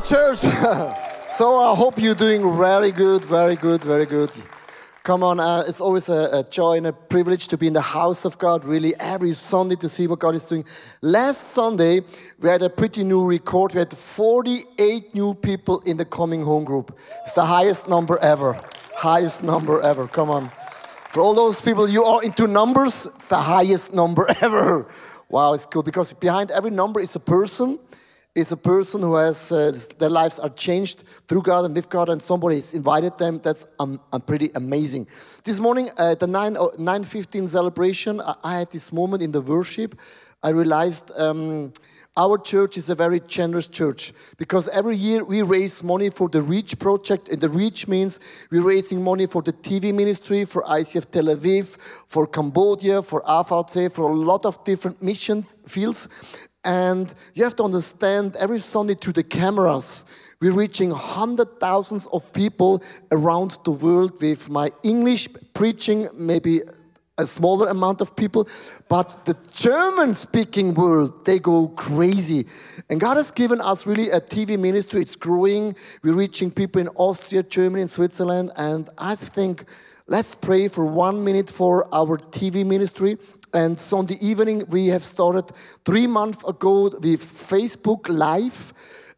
Church. so I hope you're doing very good, very good, very good. Come on, uh, it's always a, a, joy and a privilege to be in the house of God, really, every Sunday to see what God is doing. Last Sunday, we had a pretty new record. We had 48 new people in the coming home group. It's the highest number ever. Highest number ever. Come on. For all those people, you are into numbers, it's the highest number ever. Wow, it's cool because behind every number is a person is a person who has uh, their lives are changed through God and with God, and somebody has invited them. That's um, um, pretty amazing. This morning, uh, the 9 9 15 celebration, I, I, had this moment in the worship. I realized um, our church is a very generous church because every year we raise money for the Reach project. And the Reach means we're raising money for the TV ministry, for ICF Tel Aviv, for Cambodia, for AVC, for a lot of different mission fields. And you have to understand every Sunday to the cameras, we're reaching hundred thousands of people around the world with my English preaching, maybe a smaller amount of people, but the German speaking world, they go crazy. And God has given us really a TV ministry. It's growing. We're reaching people in Austria, Germany, and Switzerland. And I think let's pray for one minute for our TV ministry. And Sunday evening, we have started three months ago with Facebook Live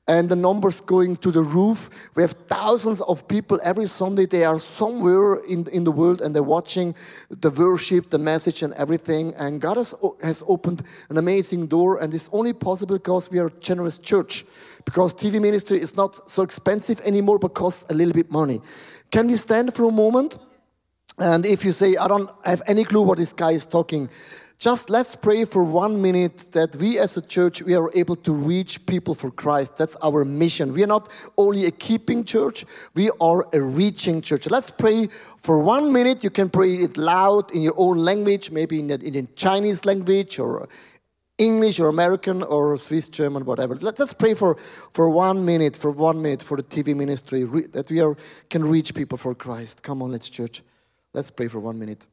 and the numbers going to the roof. We have thousands of people every Sunday. They are somewhere in, in the world and they're watching the worship, the message, and everything. And God has, has opened an amazing door, and it's only possible because we are a generous church. Because TV ministry is not so expensive anymore, but costs a little bit money. Can we stand for a moment? And if you say, I don't have any clue what this guy is talking, just let's pray for one minute that we as a church, we are able to reach people for Christ. That's our mission. We are not only a keeping church, we are a reaching church. Let's pray for one minute. You can pray it loud in your own language, maybe in the, in Chinese language or English or American or Swiss German, whatever. Let's, let's pray for, for one minute, for one minute for the TV ministry, that we are, can reach people for Christ. Come on, let's church. Let's pray for one minute.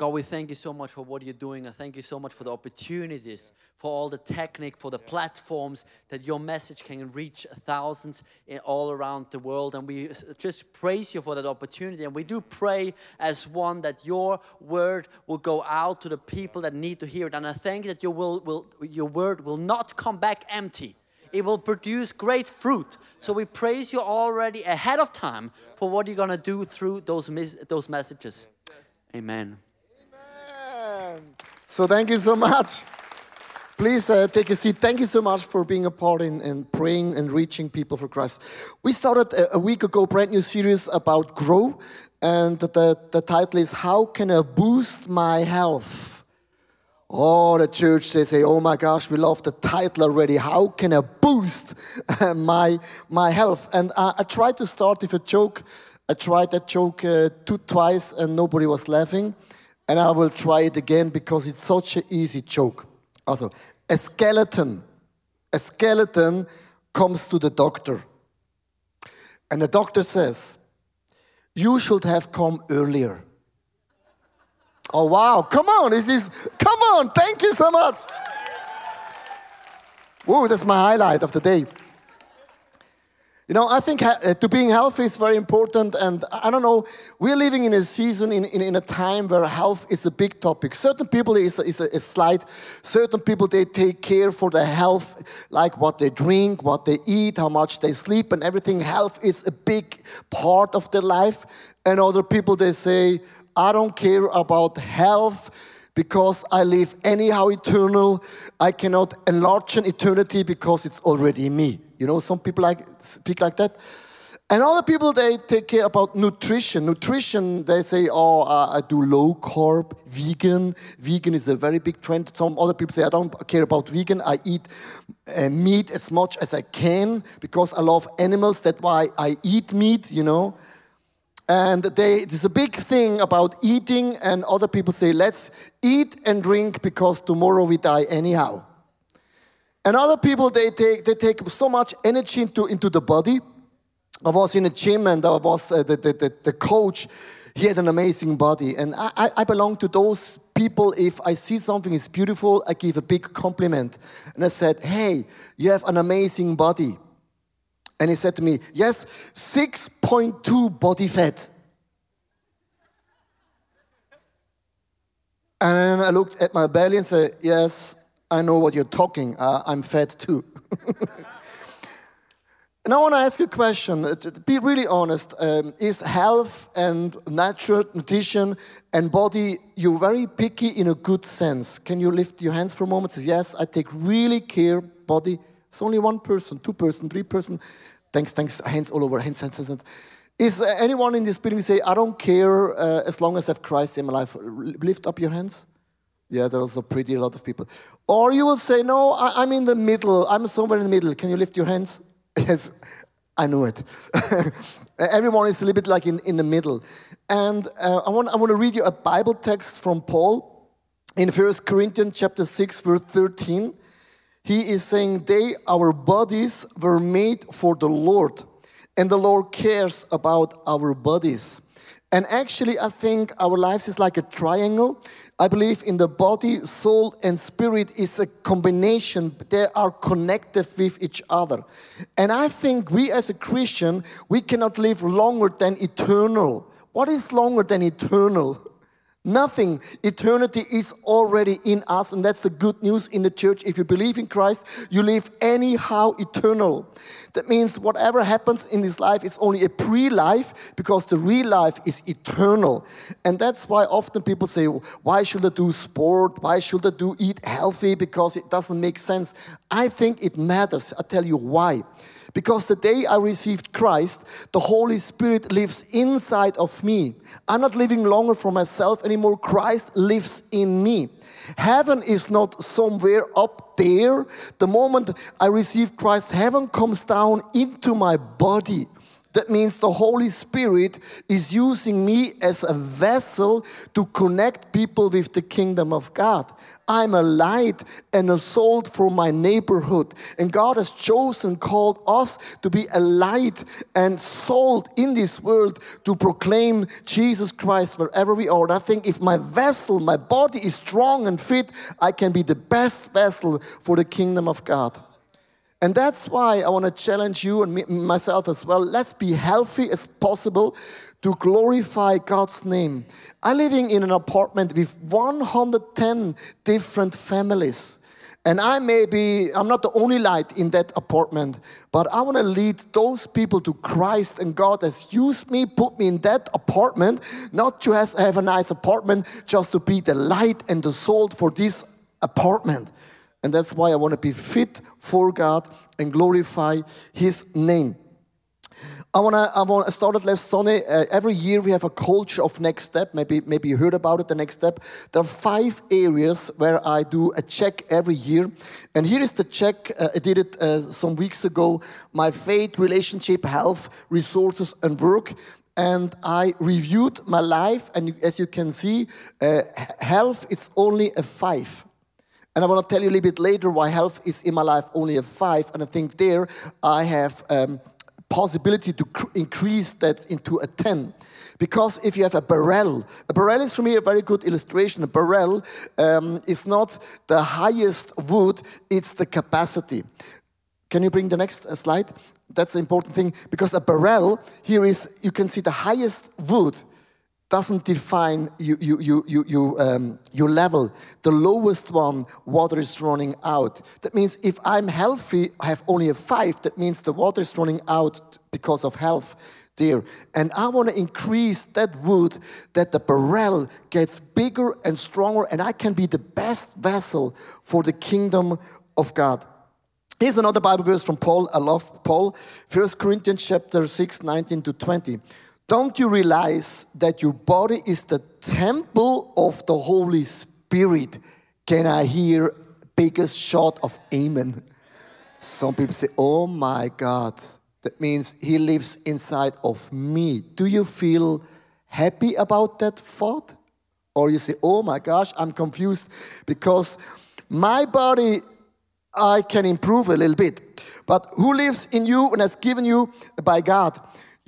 God, we thank you so much for what you're doing. I thank you so much for the opportunities, for all the technique, for the platforms that your message can reach thousands in all around the world. And we just praise you for that opportunity. And we do pray as one that your word will go out to the people that need to hear it. And I thank you that your, will, will, your word will not come back empty it will produce great fruit. So we praise you already ahead of time for what you're going to do through those, those messages. Amen. So thank you so much. Please uh, take a seat. Thank you so much for being a part in, in praying and reaching people for Christ. We started a, a week ago, a brand new series about grow, and the, the title is How Can I Boost My Health? Oh, the church, they say, oh my gosh, we love the title already. How can I boost my, my health? And I, I tried to start with a joke. I tried that joke uh, two, twice and nobody was laughing and I will try it again because it's such an easy joke. Also, a skeleton, a skeleton comes to the doctor, and the doctor says, You should have come earlier. Oh, wow, come on, this is, come on, thank you so much. Whoa, that's my highlight of the day. You know, I think uh, to being healthy is very important. And I don't know, we're living in a season, in, in, in a time where health is a big topic. Certain people is, is, a, is slight. Certain people, they take care for their health, like what they drink, what they eat, how much they sleep, and everything. Health is a big part of their life. And other people, they say, I don't care about health because I live anyhow eternal. I cannot enlarge an eternity because it's already me. You know, some people like speak like that. And other people, they take care about nutrition. Nutrition, they say, oh, uh, I do low carb, vegan. Vegan is a very big trend. Some other people say, I don't care about vegan. I eat uh, meat as much as I can because I love animals. That's why I eat meat, you know. And they, there's a big thing about eating, and other people say, let's eat and drink because tomorrow we die anyhow. And other people, they take, they take so much energy into, into the body I was in a gym and I was uh, the, the, the, coach. He had an amazing body. And I, I belong to those people. If I see something is beautiful, I give a big compliment. And I said, Hey, you have an amazing body. And he said to me, Yes, 6.2 body fat. And I looked at my belly and said, Yes, I know what you're talking. Uh, I'm fat too. And I want to ask you a question. Uh, be really honest, um, is health and natural nutrition and body, you're very picky in a good sense. Can you lift your hands for a moment? Says, yes, I take really care body. It's only one person, two person, three person. Thanks, thanks. Hands all over. Hands, hands, hands. hands. Is uh, anyone in this building say, I don't care uh, as long as I have Christ in my life? Lift up your hands. Yeah, there's also pretty a lot of people. Or you will say, no, I, I'm in the middle. I'm somewhere in the middle. Can you lift your hands? Yes, I knew it. Everyone is a little bit like in, in the middle. And uh, I, want, I want to read you a Bible text from Paul in 1 Corinthians chapter 6, verse 13. He is saying, They, our bodies, were made for the Lord, and the Lord cares about our bodies. And actually, I think our lives is like a triangle. I believe in the body, soul, and spirit is a combination. They are connected with each other. And I think we as a Christian, we cannot live longer than eternal. What is longer than eternal? Nothing. Eternity is already in us, and that's the good news in the church. If you believe in Christ, you live anyhow eternal. That means whatever happens in this life is only a pre life because the real life is eternal. And that's why often people say, Why should I do sport? Why should I do eat healthy? Because it doesn't make sense. I think it matters. I'll tell you why. Because the day I received Christ, the Holy Spirit lives inside of me. I'm not living longer for myself anymore. Christ lives in me. Heaven is not somewhere up there. The moment I receive Christ, heaven comes down into my body. That means the Holy Spirit is using me as a vessel to connect people with the kingdom of God. I'm a light and a salt for my neighborhood. And God has chosen, called us to be a light and salt in this world to proclaim Jesus Christ wherever we are. And I think if my vessel, my body is strong and fit, I can be the best vessel for the kingdom of God. And that's why I want to challenge you and me, myself as well. Let's be healthy as possible to glorify God's name. I'm living in an apartment with 110 different families. And I may be, I'm not the only light in that apartment, but I want to lead those people to Christ. And God has used me, put me in that apartment, not to have a nice apartment, just to be the light and the salt for this apartment. And that's why I want to be fit for God and glorify His name. I want to. I want. to started last Sunday. Uh, every year we have a culture of next step. Maybe maybe you heard about it. The next step. There are five areas where I do a check every year, and here is the check. Uh, I did it uh, some weeks ago. My faith, relationship, health, resources, and work. And I reviewed my life, and as you can see, uh, health is only a five. And I want to tell you a little bit later why health is in my life only a five. And I think there I have um, possibility to increase that into a 10. Because if you have a barrel, a barrel is for me a very good illustration. A barrel um, is not the highest wood, it's the capacity. Can you bring the next uh, slide? That's the important thing because a barrel here is, you can see the highest wood doesn't define you, you, you, you, you, um, your level. The lowest one, water is running out. That means if I'm healthy, I have only a five, that means the water is running out because of health there. And I want to increase that wood that the barrel gets bigger and stronger, and I can be the best vessel for the kingdom of God. Here's another Bible verse from Paul. I love Paul. 1 Corinthians chapter 6, 19 to 20. Don't you realize that your body is the temple of the Holy Spirit? Can I hear biggest shot of amen? Some people say, Oh my God. That means he lives inside of me. Do you feel happy about that thought? Or you say, Oh my gosh, I'm confused because my body I can improve a little bit. But who lives in you and has given you by God?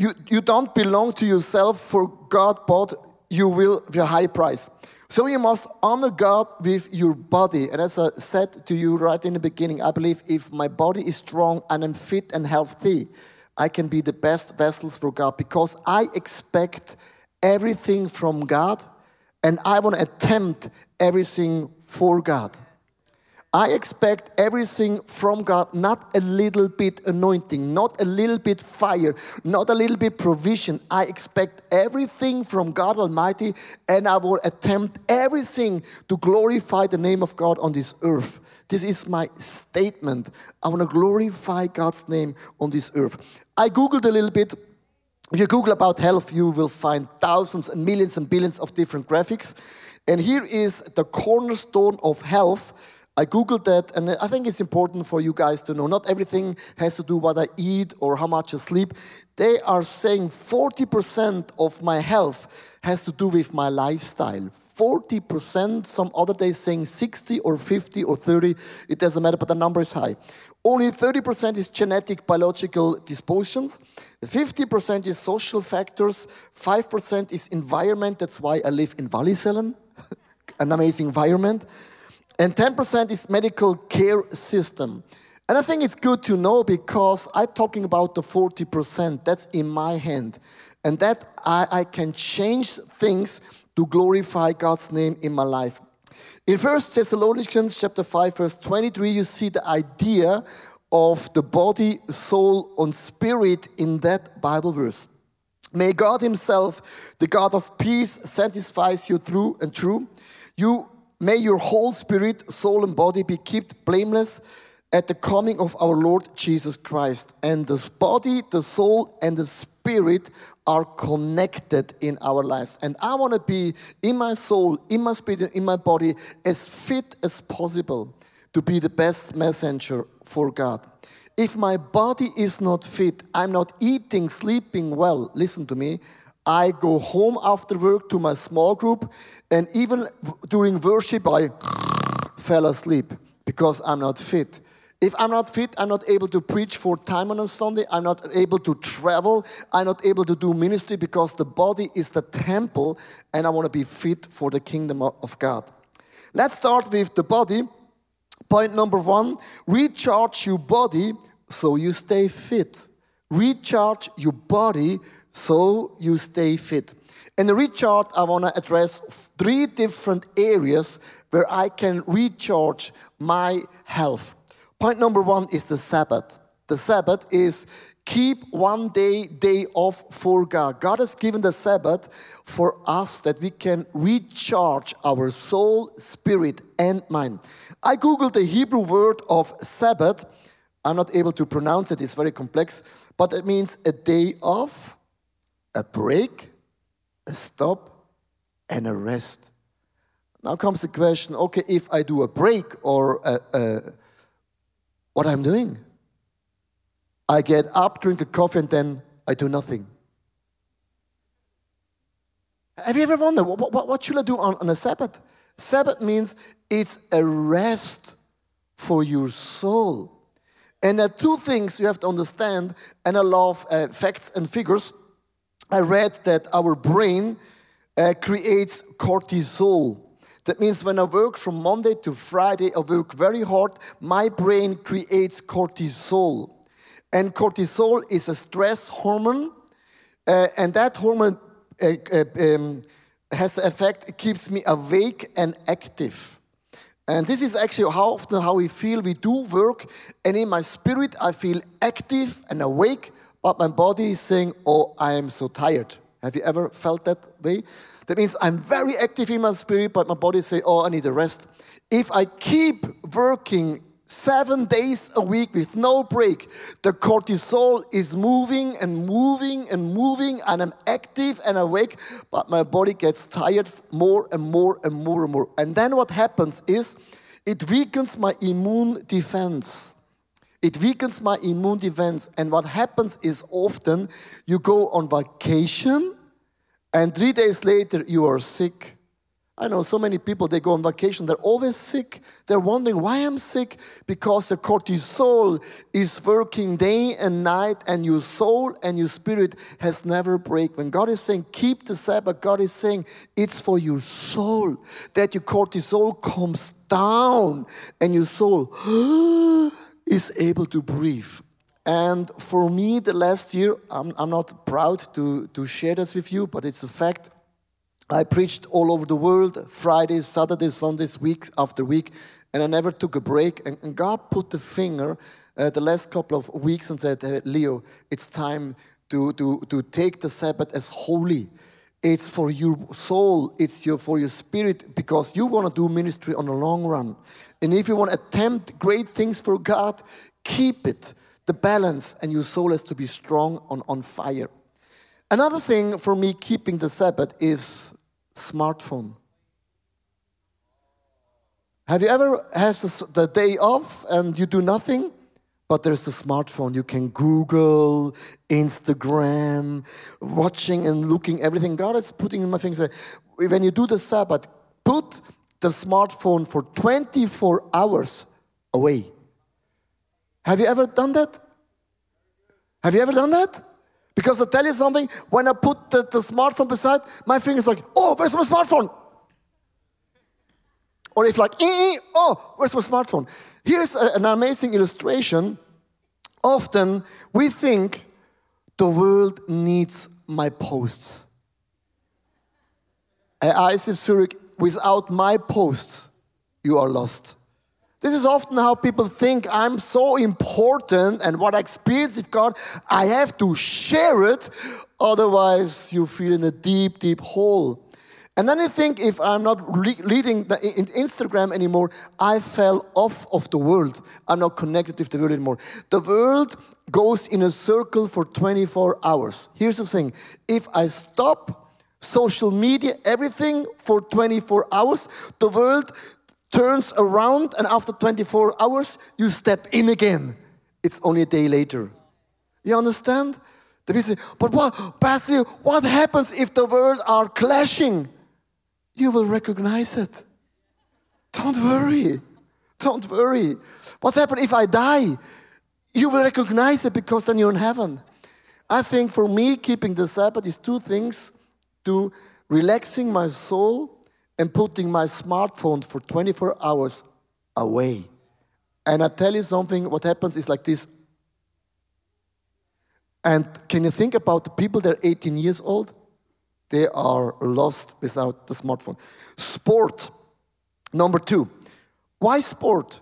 You, you don't belong to yourself, for God bought you will with a high price. So you must honor God with your body. And as I said to you right in the beginning, I believe if my body is strong and I'm fit and healthy, I can be the best vessels for God because I expect everything from God and I want to attempt everything for God. I expect everything from God, not a little bit anointing, not a little bit fire, not a little bit provision. I expect everything from God Almighty, and I will attempt everything to glorify the name of God on this earth. This is my statement. I want to glorify God's name on this earth. I Googled a little bit. If you Google about health, you will find thousands and millions and billions of different graphics. And here is the cornerstone of health I googled that, and I think it's important for you guys to know. Not everything has to do what I eat or how much I sleep. They are saying 40% of my health has to do with my lifestyle. 40%, some other days saying 60 or 50 or 30, it doesn't matter, but the number is high. Only 30% is genetic biological dispositions, 50% is social factors, 5% is environment, that's why I live in Wallisellen, an amazing environment. And 10% is medical care system. And I think it's good to know because I'm talking about the 40%. That's in my hand. And that I, I can change things to glorify God's name in my life. In First Thessalonians chapter 5, verse 23, you see the idea of the body, soul, and spirit in that Bible verse. May God Himself, the God of peace, satisfies you through and through. You May your whole spirit, soul, and body be kept blameless at the coming of our Lord Jesus Christ. And the body, the soul, and the spirit are connected in our lives. And I want to be in my soul, in my spirit, in my body as fit as possible to be the best messenger for God. If my body is not fit, I'm not eating, sleeping well, listen to me, I go home after work to my small group, and even during worship, I fell asleep because I'm not fit. If I'm not fit, I'm not able to preach for time on a Sunday. I'm not able to travel. I'm not able to do ministry because the body is the temple and I want to be fit for the kingdom of God. Let's start with the body. Point number one recharge your body so you stay fit. Recharge your body so you stay fit. In the recharge, I want to address three different areas where I can recharge my health. Point number one is the Sabbath. The Sabbath is keep one day, day off for God. God has given the Sabbath for us that we can recharge our soul, spirit, and mind. I googled the Hebrew word of Sabbath. I'm not able to pronounce it, it's very complex, but it means a day off a break, a stop, and a rest. Now comes the question okay, if I do a break or a, a, what I'm doing, I get up, drink a coffee, and then I do nothing. Have you ever wondered what, what, what should I do on, on a Sabbath? Sabbath means it's a rest for your soul. And there are two things you have to understand, and I love uh, facts and figures. I read that our brain uh, creates cortisol. That means when I work from Monday to Friday, I work very hard, my brain creates cortisol. And cortisol is a stress hormone, uh, and that hormone uh, uh, um, has the effect, it keeps me awake and active. And this is actually how often how we feel. We do work, and in my spirit, I feel active and awake, but my body is saying, Oh, I am so tired. Have you ever felt that way? That means I'm very active in my spirit, but my body say, Oh, I need a rest. If I keep working seven days a week with no break, the cortisol is moving and moving and moving, and I'm active and awake, but my body gets tired more and more and more and more. And then what happens is it weakens my immune defense. It weakens my immune defense. And what happens is often you go on vacation and three days later you are sick. I know so many people, they go on vacation, they're always sick. They're wondering why I'm sick because the cortisol is working day and night, and your soul and your spirit has never break. When God is saying, keep the Sabbath, God is saying, it's for your soul that your cortisol comes down and your soul is able to breathe. And for me, the last year, I'm, I'm not proud to, to share this with you, but it's a fact. I preached all over the world, Fridays, Saturdays, Sundays, week after week, and I never took a break. And, and God put the finger uh, the last couple of weeks and said, hey, Leo, it's time to, to, to take the Sabbath as holy. It's for your soul, it's your, for your spirit, because you want to do ministry on the long run. And if you want to attempt great things for God, keep it, the balance, and your soul has to be strong on, on fire. Another thing for me keeping the Sabbath is smartphone. Have you ever had the day off and you do nothing? But there's a smartphone. You can Google, Instagram, watching and looking everything. God is putting in my things. When you do the Sabbath, put the smartphone for 24 hours away. Have you ever done that? Have you ever done that? Because I tell you something, when I put the, the smartphone beside, my finger's like, oh, where's my smartphone? Or if like, oh, where's my smartphone? Here's a, an amazing illustration. Often we think the world needs my posts. ICF Zurich, without my posts, you are lost. This is often how people think I'm so important and what I experience with God, I have to share it, otherwise, you feel in a deep, deep hole. And then I think if I'm not leading Instagram anymore, I fell off of the world. I'm not connected with the world anymore. The world goes in a circle for 24 hours. Here's the thing if I stop social media, everything for 24 hours, the world turns around, and after 24 hours, you step in again. It's only a day later. You understand? The reason, but what, Pastor, what happens if the world are clashing? You will recognize it. Don't worry. Don't worry. What's happened if I die? You will recognize it because then you're in heaven. I think for me, keeping the Sabbath is two things to relaxing my soul and putting my smartphone for 24 hours away. And I tell you something, what happens is like this. And can you think about the people that are 18 years old? They are lost without the smartphone. Sport, number two. Why sport?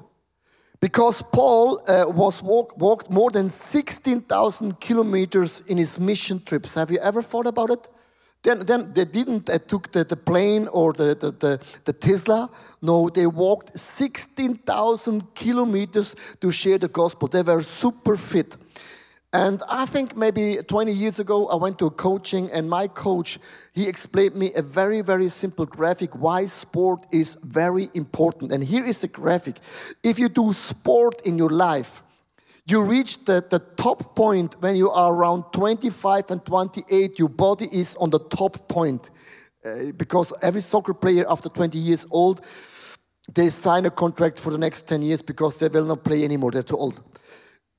Because Paul uh, was walk, walked more than 16,000 kilometers in his mission trips. Have you ever thought about it? Then, then they didn't uh, took the, the plane or the, the, the, the Tesla. No, they walked 16,000 kilometers to share the gospel. They were super fit. And I think maybe 20 years ago, I went to a coaching, and my coach, he explained me a very, very simple graphic why sport is very important. And here is the graphic. If you do sport in your life, you reach the, the top point when you are around 25 and 28, your body is on the top point. Uh, because every soccer player after 20 years old, they sign a contract for the next 10 years because they will not play anymore, they're too old.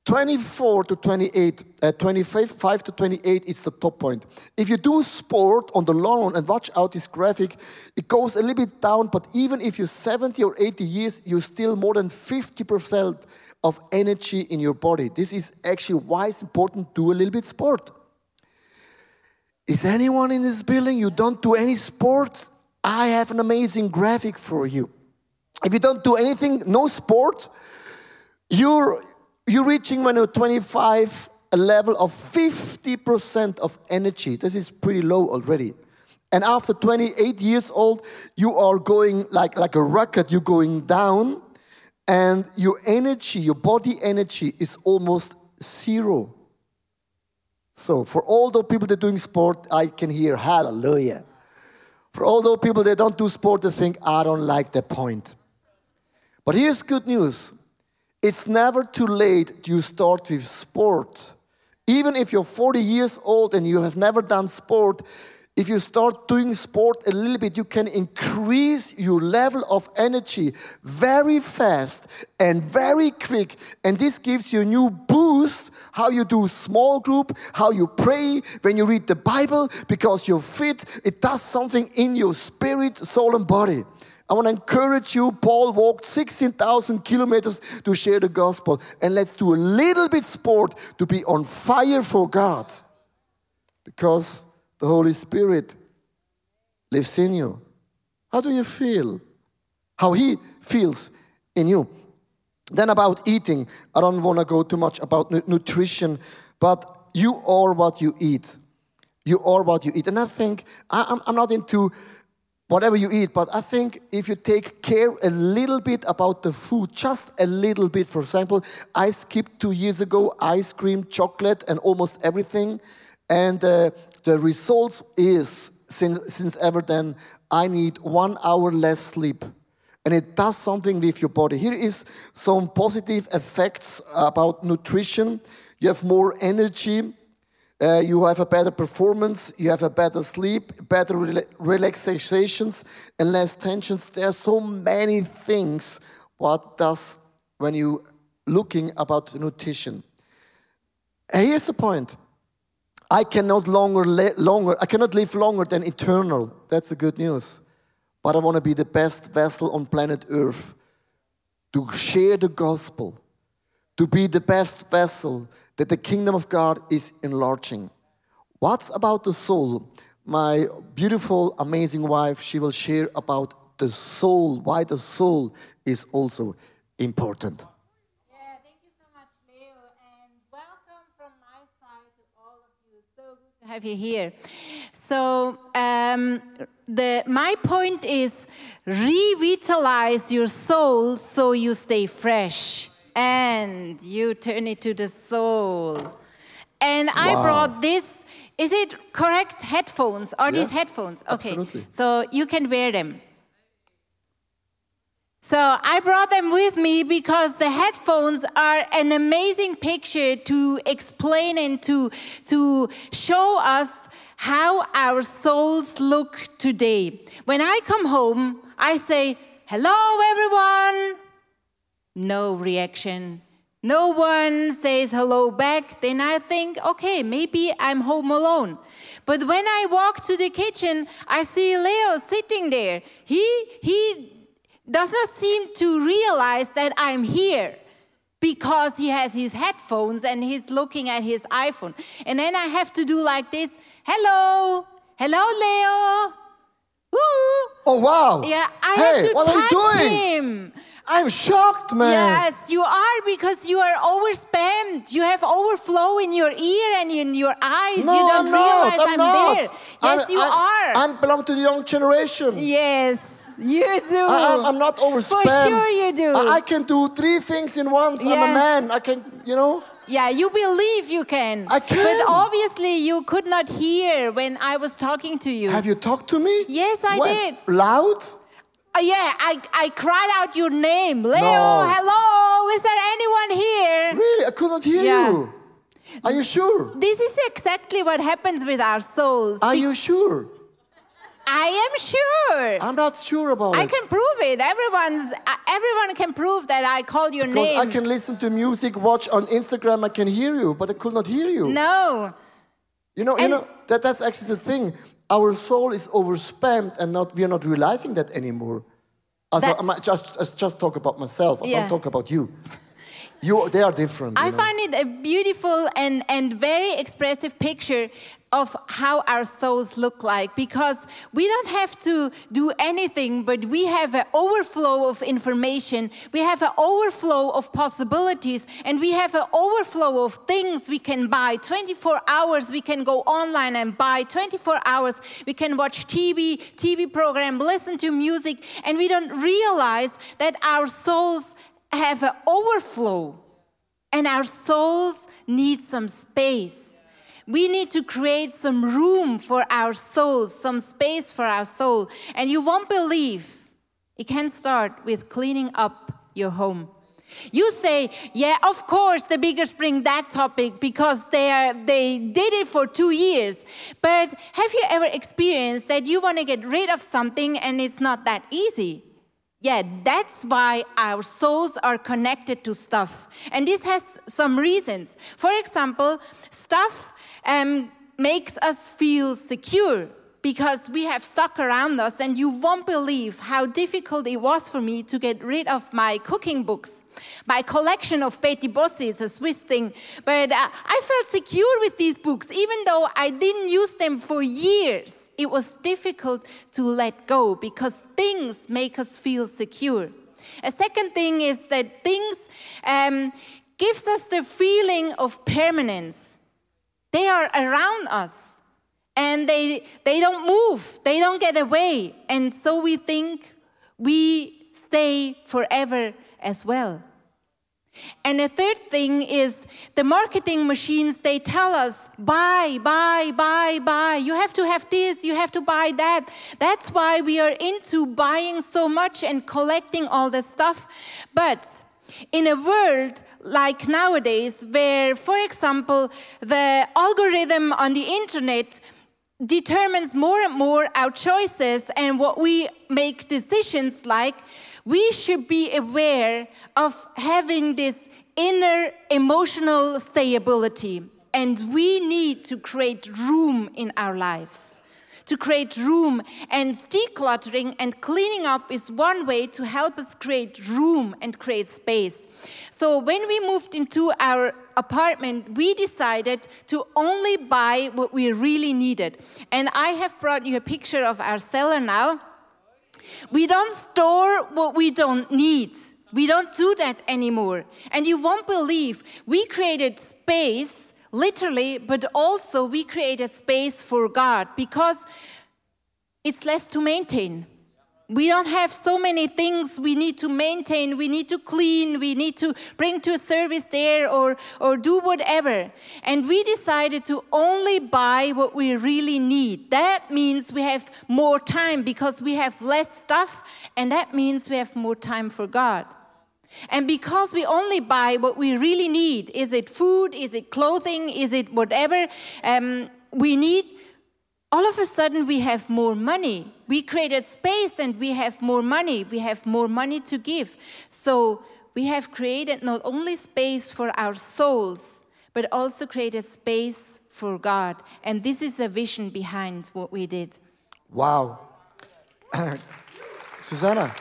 24 to 28, uh, 25 to 28 is the top point. If you do sport on the lawn and watch out this graphic, it goes a little bit down, but even if you're 70 or 80 years, you're still more than 50% of energy in your body. This is actually why it's important to do a little bit sport. Is anyone in this building you don't do any sports? I have an amazing graphic for you. If you don't do anything, no sport, you're you're reaching when you're 25 a level of 50% of energy. This is pretty low already. And after 28 years old, you are going like, like a rocket, you're going down. and your energy, your body energy is almost zero. So for all those people that are doing sport, I can hear hallelujah. For all those people that don't do sport, they think, I don't like that point. But here's good news. It's never too late to start with sport. Even if you're 40 years old and you have never done sport, if you start doing sport a little bit, you can increase your level of energy very fast and very quick. And this gives you a new boost how you do small group, how you pray, when you read the Bible, because you're fit. It does something in your spirit, soul, and body. I want to encourage you. Paul walked 16,000 kilometers to share the gospel. And let's do a little bit sport to be on fire for God. Because the Holy Spirit lives in you. How do you feel? How He feels in you. Then about eating, I don't want to go too much about nutrition, but you are what you eat. You are what you eat. And I think, I'm not into whatever you eat, but I think if you take care a little bit about the food, just a little bit, for example, I skipped two years ago ice cream, chocolate, and almost everything. And uh, the results is since, since ever then, I need one hour less sleep. And it does something with your body. Here is some positive effects about nutrition. You have more energy. Uh, you have a better performance. You have a better sleep, better rela relaxations, and less tensions. There are so many things what does when you looking about nutrition. Here's the point. I cannot longer, longer, I cannot live longer than eternal. That's the good news. But I want to be the best vessel on planet Earth to share the gospel, to be the best vessel that the kingdom of God is enlarging. What's about the soul? My beautiful, amazing wife, she will share about the soul, why the soul is also important. Yeah, thank you so much, Leo, and welcome from my side to all of you. So good to have you here. So um, the my point is revitalize your soul so you stay fresh and you turn it to the soul. And wow. I brought this. Is it correct? Headphones? Are yeah, these headphones? Okay. Absolutely. So you can wear them. So I brought them with me because the headphones are an amazing picture to explain and to, to show us how our souls look today. When I come home, I say, Hello, everyone. No reaction. No one says hello back. Then I think, okay, maybe I'm home alone. But when I walk to the kitchen, I see Leo sitting there. He, he does not seem to realize that I'm here because he has his headphones and he's looking at his iPhone. And then I have to do like this hello, hello, Leo. Ooh. Oh, wow. Yeah, I hey, have to what touch are you doing? him. I'm shocked, man. Yes, you are because you are overspammed. You have overflow in your ear and in your eyes. No, you don't I'm realize not. I'm, I'm not. there. Yes, I'm, you are. I belong to the young generation. Yes. You do. I, am not overspent. For sure you do. I, I, can do three things in once. Yeah. I'm a man. I can, you know. Yeah, you believe you can. I can. But obviously you could not hear when I was talking to you. Have you talked to me? Yes, I when? did. Loud? Uh, yeah, I, I cried out your name. Leo, no. hello, is there anyone here? Really? I could not hear yeah. you. Are you sure? This is exactly what happens with our souls. Are you sure? I am sure. I'm not sure about I it. I can prove it. Everyone's uh, everyone can prove that I called your name. because name. I can listen to music, watch on Instagram. I can hear you, but I could not hear you. No. You know, and you know that that's actually the thing. Our soul is overspammed, and not we are not realizing that anymore. Also, that, I just I just talk about myself. I yeah. don't talk about you. You, they are different. I know? find it a beautiful and, and very expressive picture of how our souls look like because we don't have to do anything, but we have an overflow of information, we have an overflow of possibilities, and we have an overflow of things we can buy. 24 hours we can go online and buy, 24 hours we can watch TV, TV program, listen to music, and we don't realize that our souls have an overflow, and our souls need some space. We need to create some room for our souls, some space for our soul. And you won't believe it can start with cleaning up your home. You say, yeah, of course, the Biggers bring that topic because they, are, they did it for two years. But have you ever experienced that you want to get rid of something and it's not that easy? Yeah, that's why our souls are connected to stuff. And this has some reasons. For example, stuff um, makes us feel secure because we have stuck around us, and you won't believe how difficult it was for me to get rid of my cooking books. My collection of Betty Bossi, it's a Swiss thing, but uh, I felt secure with these books, even though I didn't use them for years. It was difficult to let go because things make us feel secure. A second thing is that things um, gives us the feeling of permanence. They are around us and they, they don't move, they don't get away. And so we think we stay forever as well. And the third thing is the marketing machines, they tell us buy, buy, buy, buy. You have to have this, you have to buy that. That's why we are into buying so much and collecting all the stuff. But in a world like nowadays, where, for example, the algorithm on the internet determines more and more our choices and what we make decisions like, we should be aware of having this inner emotional stability. And we need to create room in our lives to create room. And decluttering and cleaning up is one way to help us create room and create space. So when we moved into our apartment, we decided to only buy what we really needed. And I have brought you a picture of our cellar now. We don't store what we don't need. We don't do that anymore. And you won't believe we created space literally, but also we create a space for God because it's less to maintain. We don't have so many things we need to maintain, we need to clean, we need to bring to a service there or, or do whatever. And we decided to only buy what we really need. That means we have more time because we have less stuff, and that means we have more time for God. And because we only buy what we really need is it food, is it clothing, is it whatever um, we need all of a sudden we have more money. We created space and we have more money. We have more money to give. So we have created not only space for our souls, but also created space for God. And this is a vision behind what we did. Wow. Susanna.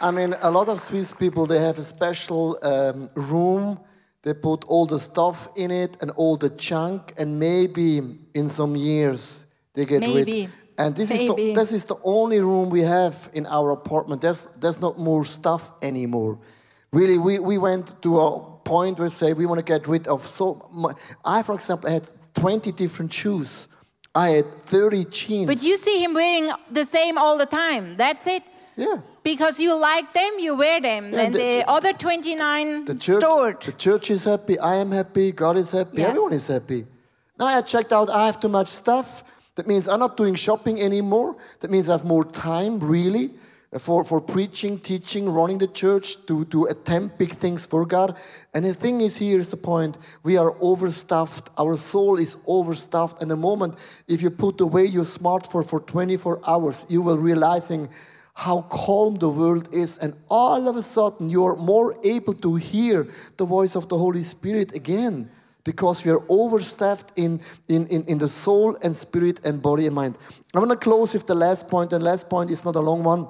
I mean, a lot of Swiss people, they have a special um, room. They put all the stuff in it and all the junk, and maybe in some years they get maybe. rid. And this is, the, this is the only room we have in our apartment. There's, there's not more stuff anymore. Really, we, we went to a point where say we want to get rid of so much. I, for example, had 20 different shoes. I had 30 jeans. But you see him wearing the same all the time. That's it. Yeah. Because you like them, you wear them. Yeah, and the, the, other 29 the church, stored. The church is happy, I am happy, God is happy, yeah. everyone is happy. Now I checked out, I have too much stuff. That means I'm not doing shopping anymore. That means I have more time, really, for, for preaching, teaching, running the church, to, to attempt big things for God. And the thing is, here is the point we are overstuffed. Our soul is overstuffed. And the moment, if you put away your smartphone for 24 hours, you will realizing how calm the world is, and all of a sudden you're more able to hear the voice of the Holy Spirit again because we are overstaffed in, in, in, in the soul and spirit and body and mind. I want to close with the last point, and last point is not a long one.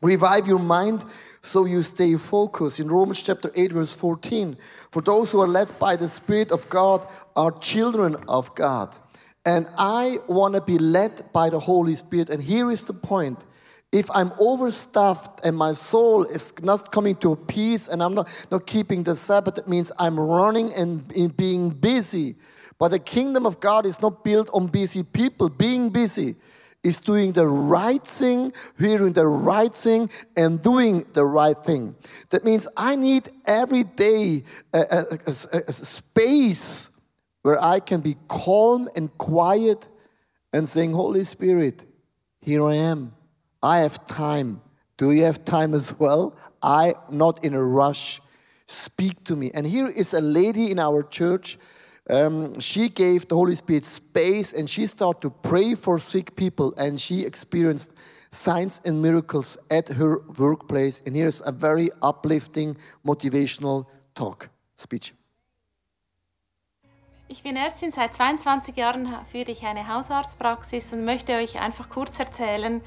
Revive your mind so you stay focused. In Romans chapter 8, verse 14, for those who are led by the Spirit of God are children of God. And I want to be led by the Holy Spirit. And here is the point if I'm overstuffed and my soul is not coming to peace and I'm not, not keeping the Sabbath, it means I'm running and being busy. But the kingdom of God is not built on busy people being busy. is doing the right thing, hearing the right thing, and doing the right thing. That means I need every day a, a, a, a space where I can be calm and quiet and saying, Holy Spirit, here I am. I have time. Do you have time as well? I not in a rush. Speak to me. And here is a lady in our church. Um, she gave the Holy Spirit space and she started to pray for sick people and she experienced signs and miracles at her workplace. And here's a very uplifting, motivational talk, speech. Ich bin Ärztin, seit 22 Jahren führe ich eine Hausarztpraxis und möchte euch einfach kurz erzählen,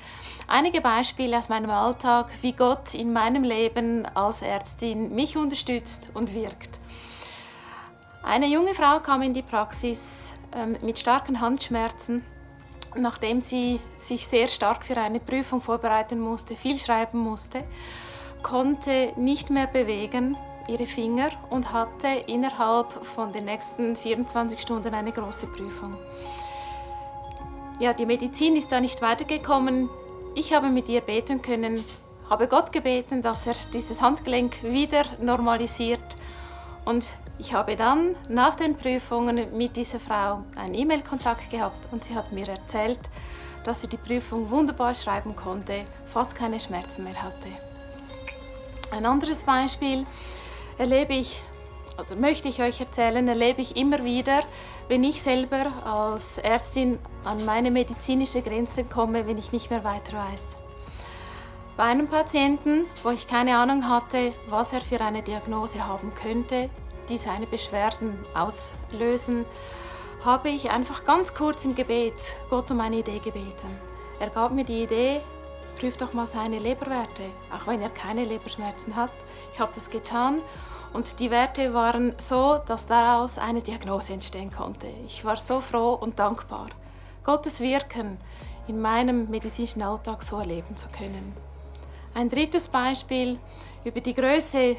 einige Beispiele aus meinem Alltag, wie Gott in meinem Leben als Ärztin mich unterstützt und wirkt. Eine junge Frau kam in die Praxis ähm, mit starken Handschmerzen, nachdem sie sich sehr stark für eine Prüfung vorbereiten musste, viel schreiben musste, konnte nicht mehr bewegen, ihre Finger und hatte innerhalb von den nächsten 24 Stunden eine große Prüfung. Ja, die Medizin ist da nicht weitergekommen. Ich habe mit ihr beten können, habe Gott gebeten, dass er dieses Handgelenk wieder normalisiert. Und ich habe dann nach den Prüfungen mit dieser Frau einen E-Mail-Kontakt gehabt und sie hat mir erzählt, dass sie die Prüfung wunderbar schreiben konnte, fast keine Schmerzen mehr hatte. Ein anderes Beispiel, erlebe ich, oder möchte ich euch erzählen, erlebe ich immer wieder, wenn ich selber als Ärztin an meine medizinische Grenzen komme, wenn ich nicht mehr weiter weiß. Bei einem Patienten, wo ich keine Ahnung hatte, was er für eine Diagnose haben könnte, die seine Beschwerden auslösen, habe ich einfach ganz kurz im Gebet Gott um eine Idee gebeten. Er gab mir die Idee, prüf doch mal seine Leberwerte, auch wenn er keine Leberschmerzen hat. Ich habe das getan und die Werte waren so, dass daraus eine Diagnose entstehen konnte. Ich war so froh und dankbar, Gottes Wirken in meinem medizinischen Alltag so erleben zu können. Ein drittes Beispiel über die Größe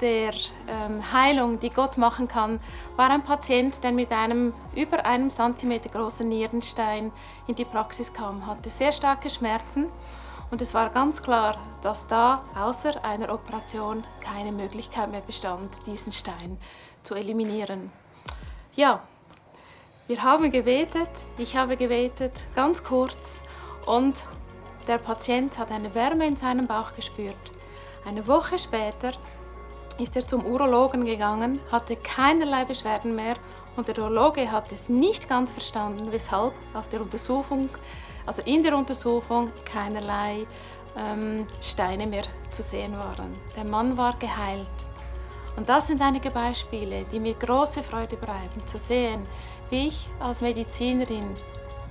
der ähm, Heilung, die Gott machen kann, war ein Patient, der mit einem über einem Zentimeter großen Nierenstein in die Praxis kam, hatte sehr starke Schmerzen und es war ganz klar, dass da außer einer Operation keine Möglichkeit mehr bestand, diesen Stein zu eliminieren. Ja, wir haben gebetet, ich habe gebetet, ganz kurz und der Patient hat eine Wärme in seinem Bauch gespürt. Eine Woche später ist er zum Urologen gegangen, hatte keinerlei Beschwerden mehr und der Urologe hat es nicht ganz verstanden, weshalb auf der Untersuchung also in der Untersuchung keinerlei ähm, Steine mehr zu sehen waren. Der Mann war geheilt. Und das sind einige Beispiele, die mir große Freude bereiten, zu sehen, wie ich als Medizinerin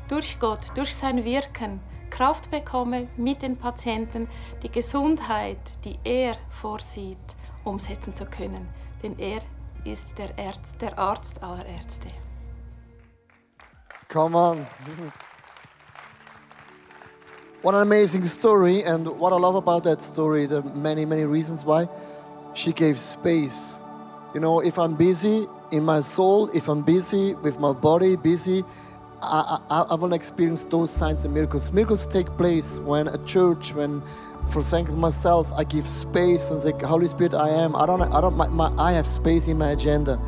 durch Gott, durch sein Wirken Kraft bekomme, mit den Patienten die Gesundheit, die er vorsieht, umsetzen zu können. Denn er ist der, Arzt, der Arzt aller Ärzte. Come on. What an amazing story, and what I love about that story, the many, many reasons why she gave space. You know, if I'm busy in my soul, if I'm busy with my body, busy, I, I, I to experience those signs and miracles. Miracles take place when a church, when, for example, myself, I give space and say, Holy Spirit, I am. I don't, I don't, my, my, I have space in my agenda.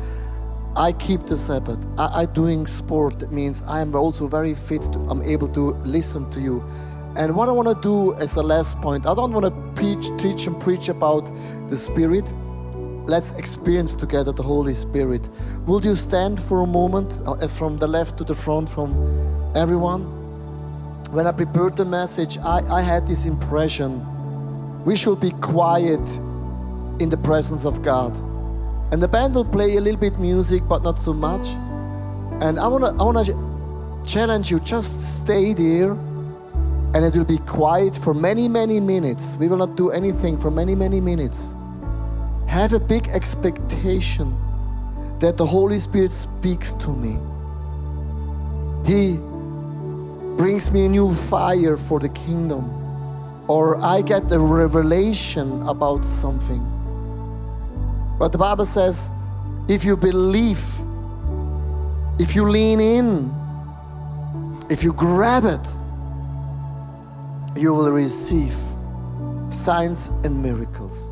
I keep the Sabbath. I, I doing sport. That means I am also very fit. To, I'm able to listen to you. And what I want to do as a last point, I don't want to preach, teach, and preach about the Spirit. Let's experience together the Holy Spirit. Would you stand for a moment uh, from the left to the front, from everyone? When I prepared the message, I, I had this impression we should be quiet in the presence of God. And the band will play a little bit music, but not so much. And I wanna, I wanna challenge you, just stay there and it will be quiet for many, many minutes. We will not do anything for many, many minutes. Have a big expectation that the Holy Spirit speaks to me. He brings me a new fire for the kingdom, or I get a revelation about something. But the Bible says if you believe, if you lean in, if you grab it, you will receive signs and miracles.